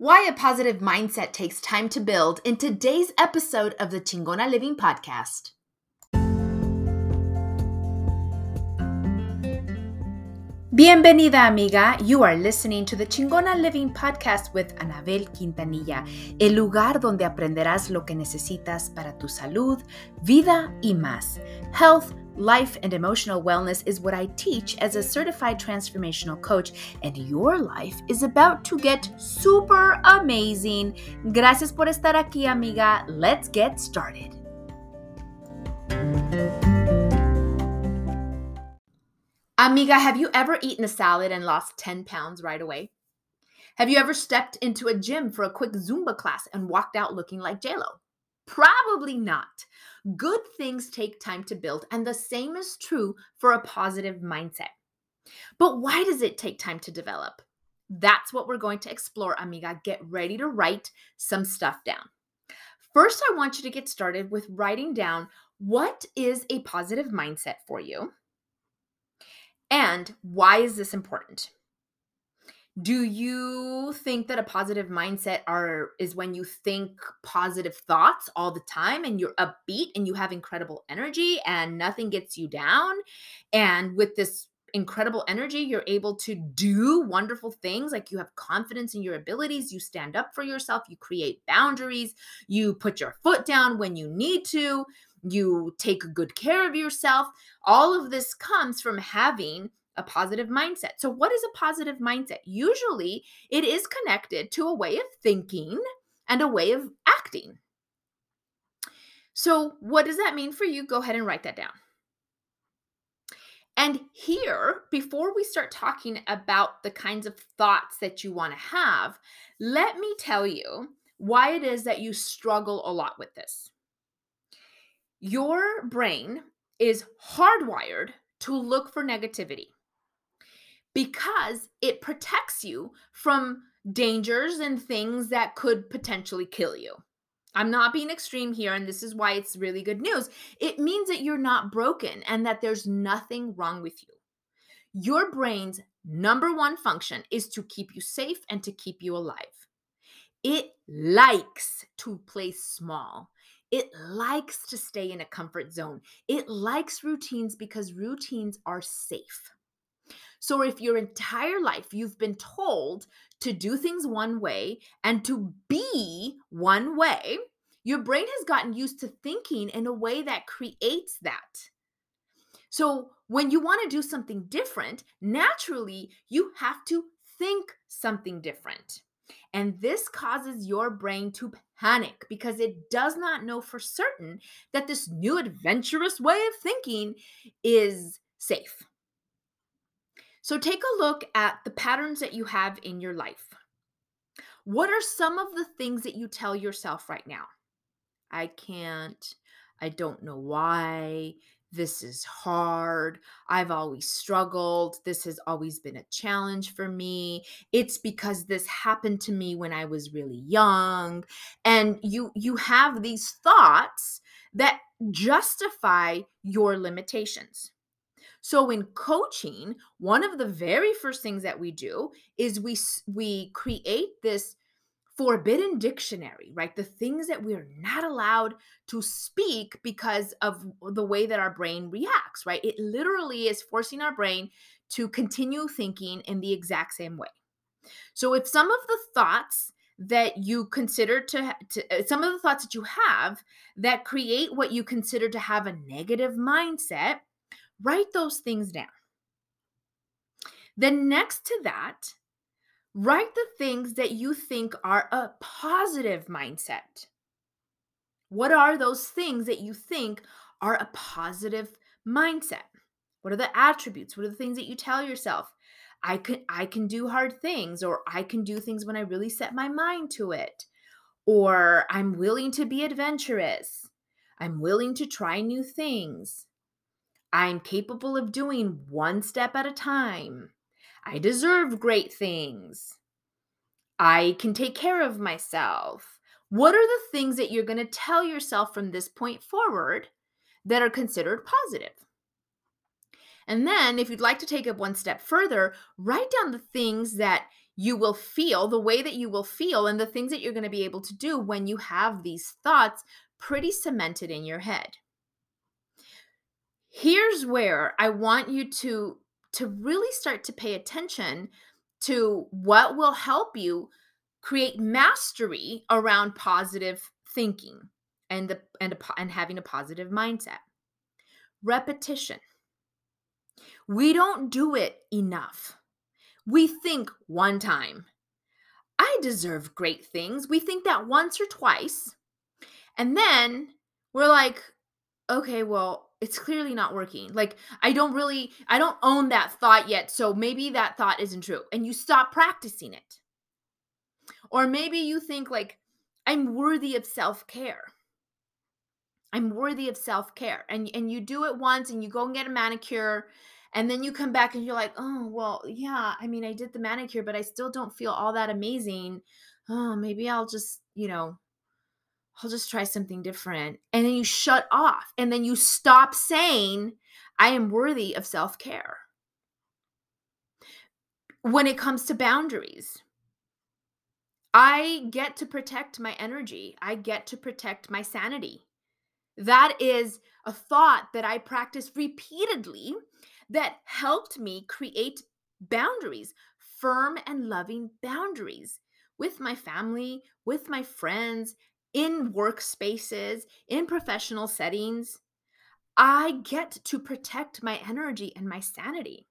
Why a positive mindset takes time to build in today's episode of the Chingona Living Podcast. Bienvenida, amiga. You are listening to the Chingona Living Podcast with Anabel Quintanilla, el lugar donde aprenderás lo que necesitas para tu salud, vida y más. Health, Life and emotional wellness is what I teach as a certified transformational coach, and your life is about to get super amazing. Gracias por estar aquí, amiga. Let's get started. Amiga, have you ever eaten a salad and lost 10 pounds right away? Have you ever stepped into a gym for a quick Zumba class and walked out looking like JLo? Probably not. Good things take time to build, and the same is true for a positive mindset. But why does it take time to develop? That's what we're going to explore, amiga. Get ready to write some stuff down. First, I want you to get started with writing down what is a positive mindset for you and why is this important? Do you think that a positive mindset are is when you think positive thoughts all the time and you're upbeat and you have incredible energy and nothing gets you down? And with this incredible energy you're able to do wonderful things like you have confidence in your abilities you stand up for yourself you create boundaries you put your foot down when you need to you take good care of yourself. All of this comes from having a positive mindset. So, what is a positive mindset? Usually, it is connected to a way of thinking and a way of acting. So, what does that mean for you? Go ahead and write that down. And here, before we start talking about the kinds of thoughts that you want to have, let me tell you why it is that you struggle a lot with this. Your brain is hardwired to look for negativity because it protects you from dangers and things that could potentially kill you. I'm not being extreme here, and this is why it's really good news. It means that you're not broken and that there's nothing wrong with you. Your brain's number one function is to keep you safe and to keep you alive. It likes to play small. It likes to stay in a comfort zone. It likes routines because routines are safe. So, if your entire life you've been told to do things one way and to be one way, your brain has gotten used to thinking in a way that creates that. So, when you want to do something different, naturally you have to think something different. And this causes your brain to panic because it does not know for certain that this new adventurous way of thinking is safe. So take a look at the patterns that you have in your life. What are some of the things that you tell yourself right now? I can't. I don't know why. This is hard. I've always struggled. This has always been a challenge for me. It's because this happened to me when I was really young. And you you have these thoughts that justify your limitations. So in coaching, one of the very first things that we do is we we create this forbidden dictionary, right? The things that we are not allowed to speak because of the way that our brain reacts, right? It literally is forcing our brain to continue thinking in the exact same way. So if some of the thoughts that you consider to, to uh, some of the thoughts that you have that create what you consider to have a negative mindset Write those things down. Then, next to that, write the things that you think are a positive mindset. What are those things that you think are a positive mindset? What are the attributes? What are the things that you tell yourself? I can I can do hard things or I can do things when I really set my mind to it. Or I'm willing to be adventurous. I'm willing to try new things. I'm capable of doing one step at a time. I deserve great things. I can take care of myself. What are the things that you're going to tell yourself from this point forward that are considered positive? And then, if you'd like to take it one step further, write down the things that you will feel, the way that you will feel, and the things that you're going to be able to do when you have these thoughts pretty cemented in your head. Here's where I want you to to really start to pay attention to what will help you create mastery around positive thinking and the and a, and having a positive mindset. Repetition. We don't do it enough. We think one time, I deserve great things. We think that once or twice. And then we're like, okay, well, it's clearly not working. Like, I don't really, I don't own that thought yet. So maybe that thought isn't true. And you stop practicing it. Or maybe you think, like, I'm worthy of self care. I'm worthy of self care. And, and you do it once and you go and get a manicure. And then you come back and you're like, oh, well, yeah, I mean, I did the manicure, but I still don't feel all that amazing. Oh, maybe I'll just, you know, I'll just try something different. And then you shut off and then you stop saying, I am worthy of self care. When it comes to boundaries, I get to protect my energy, I get to protect my sanity. That is a thought that I practice repeatedly that helped me create boundaries, firm and loving boundaries with my family, with my friends, in workspaces, in professional settings, I get to protect my energy and my sanity.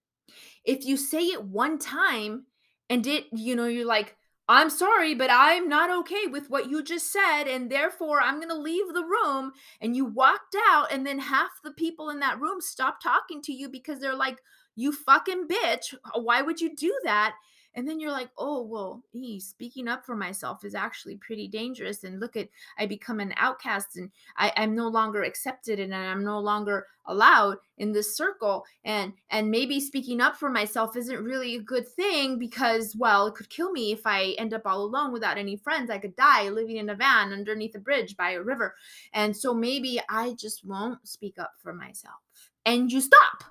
If you say it one time and it, you know, you're like, I'm sorry, but I'm not okay with what you just said, and therefore I'm going to leave the room. And you walked out, and then half the people in that room stop talking to you because they're like, You fucking bitch. Why would you do that? And then you're like oh well he speaking up for myself is actually pretty dangerous and look at i become an outcast and I, i'm no longer accepted and i'm no longer allowed in this circle and and maybe speaking up for myself isn't really a good thing because well it could kill me if i end up all alone without any friends. I could die living in a van underneath a bridge by a river. And so maybe i just won't speak up for myself. And you stop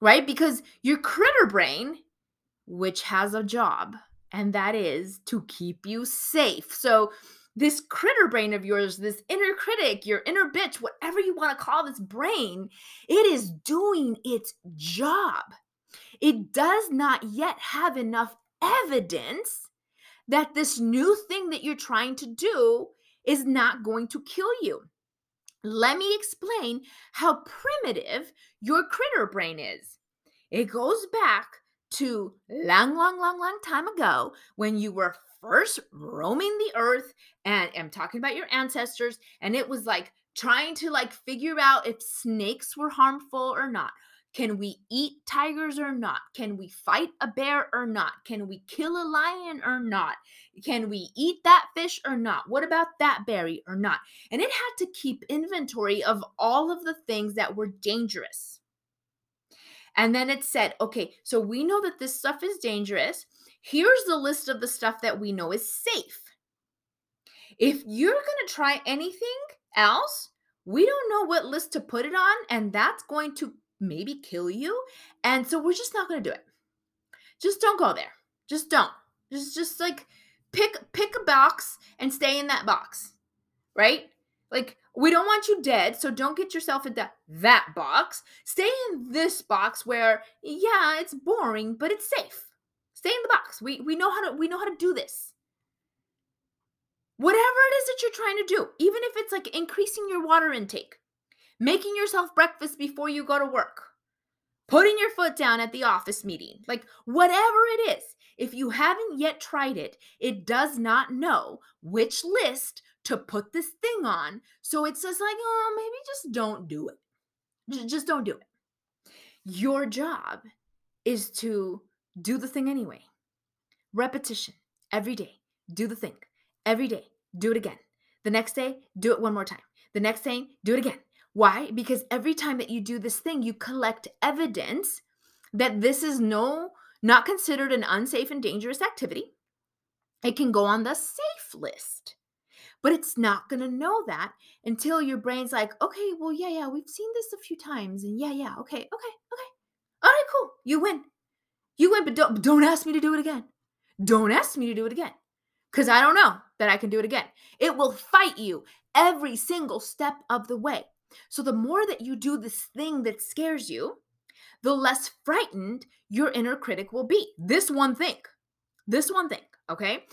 right? Because your critter brain which has a job, and that is to keep you safe. So, this critter brain of yours, this inner critic, your inner bitch, whatever you want to call this brain, it is doing its job. It does not yet have enough evidence that this new thing that you're trying to do is not going to kill you. Let me explain how primitive your critter brain is. It goes back to long, long, long, long time ago when you were first roaming the earth and I'm talking about your ancestors and it was like trying to like figure out if snakes were harmful or not. Can we eat tigers or not? Can we fight a bear or not? Can we kill a lion or not? Can we eat that fish or not? What about that berry or not? And it had to keep inventory of all of the things that were dangerous. And then it said, okay, so we know that this stuff is dangerous. Here's the list of the stuff that we know is safe. If you're going to try anything else, we don't know what list to put it on, and that's going to maybe kill you. And so we're just not going to do it. Just don't go there. Just don't. Just just like pick pick a box and stay in that box. Right? Like we don't want you dead, so don't get yourself into that box. Stay in this box where, yeah, it's boring, but it's safe. Stay in the box. We we know how to we know how to do this. Whatever it is that you're trying to do, even if it's like increasing your water intake, making yourself breakfast before you go to work, putting your foot down at the office meeting, like whatever it is, if you haven't yet tried it, it does not know which list to put this thing on. So it says, like, oh, maybe just don't do it. Just don't do it. Your job is to do the thing anyway. Repetition every day. Do the thing every day. Do it again. The next day, do it one more time. The next day, do it again. Why? Because every time that you do this thing, you collect evidence that this is no not considered an unsafe and dangerous activity. It can go on the safe list. But it's not going to know that until your brain's like, okay, well, yeah, yeah, we've seen this a few times. And yeah, yeah, okay, okay, okay. All right, cool. You win. You win, but don't, don't ask me to do it again. Don't ask me to do it again because I don't know that I can do it again. It will fight you every single step of the way. So the more that you do this thing that scares you, the less frightened your inner critic will be. This one thing, this one thing, okay?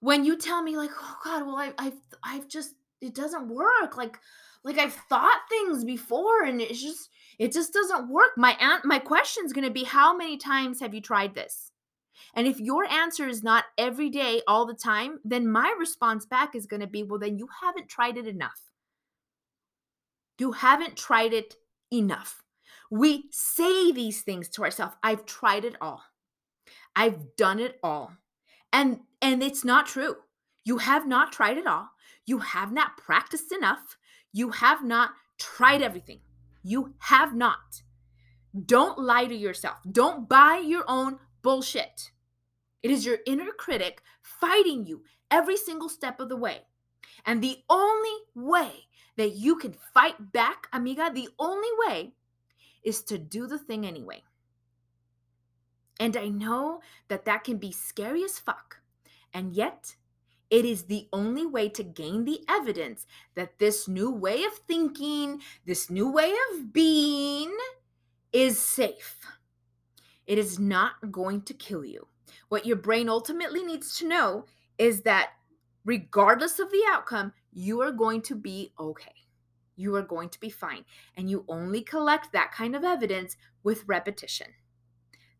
When you tell me like, oh God, well, I, I've, I've just, it doesn't work. Like, like I've thought things before and it's just, it just doesn't work. My aunt, my question is going to be, how many times have you tried this? And if your answer is not every day, all the time, then my response back is going to be, well, then you haven't tried it enough. You haven't tried it enough. We say these things to ourselves. I've tried it all. I've done it all. And and it's not true. You have not tried it all. You have not practiced enough. You have not tried everything. You have not. Don't lie to yourself. Don't buy your own bullshit. It is your inner critic fighting you every single step of the way. And the only way that you can fight back, amiga, the only way is to do the thing anyway. And I know that that can be scary as fuck. And yet, it is the only way to gain the evidence that this new way of thinking, this new way of being is safe. It is not going to kill you. What your brain ultimately needs to know is that regardless of the outcome, you are going to be okay. You are going to be fine. And you only collect that kind of evidence with repetition.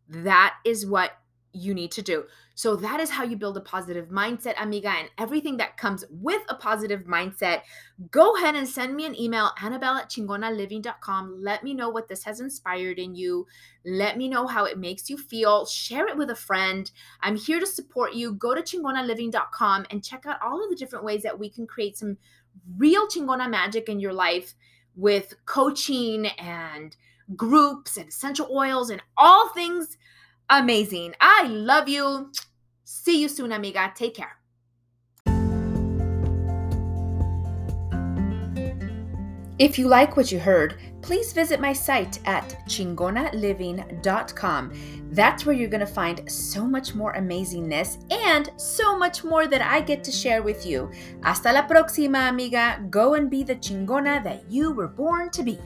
That is what you need to do. So that is how you build a positive mindset, amiga, and everything that comes with a positive mindset. Go ahead and send me an email, anabel at chingonaliving.com. Let me know what this has inspired in you. Let me know how it makes you feel. Share it with a friend. I'm here to support you. Go to chingonaliving.com and check out all of the different ways that we can create some real chingona magic in your life with coaching and groups and essential oils and all things amazing. I love you. See you soon, amiga. Take care. If you like what you heard, please visit my site at chingonaliving.com. That's where you're going to find so much more amazingness and so much more that I get to share with you. Hasta la próxima, amiga. Go and be the chingona that you were born to be.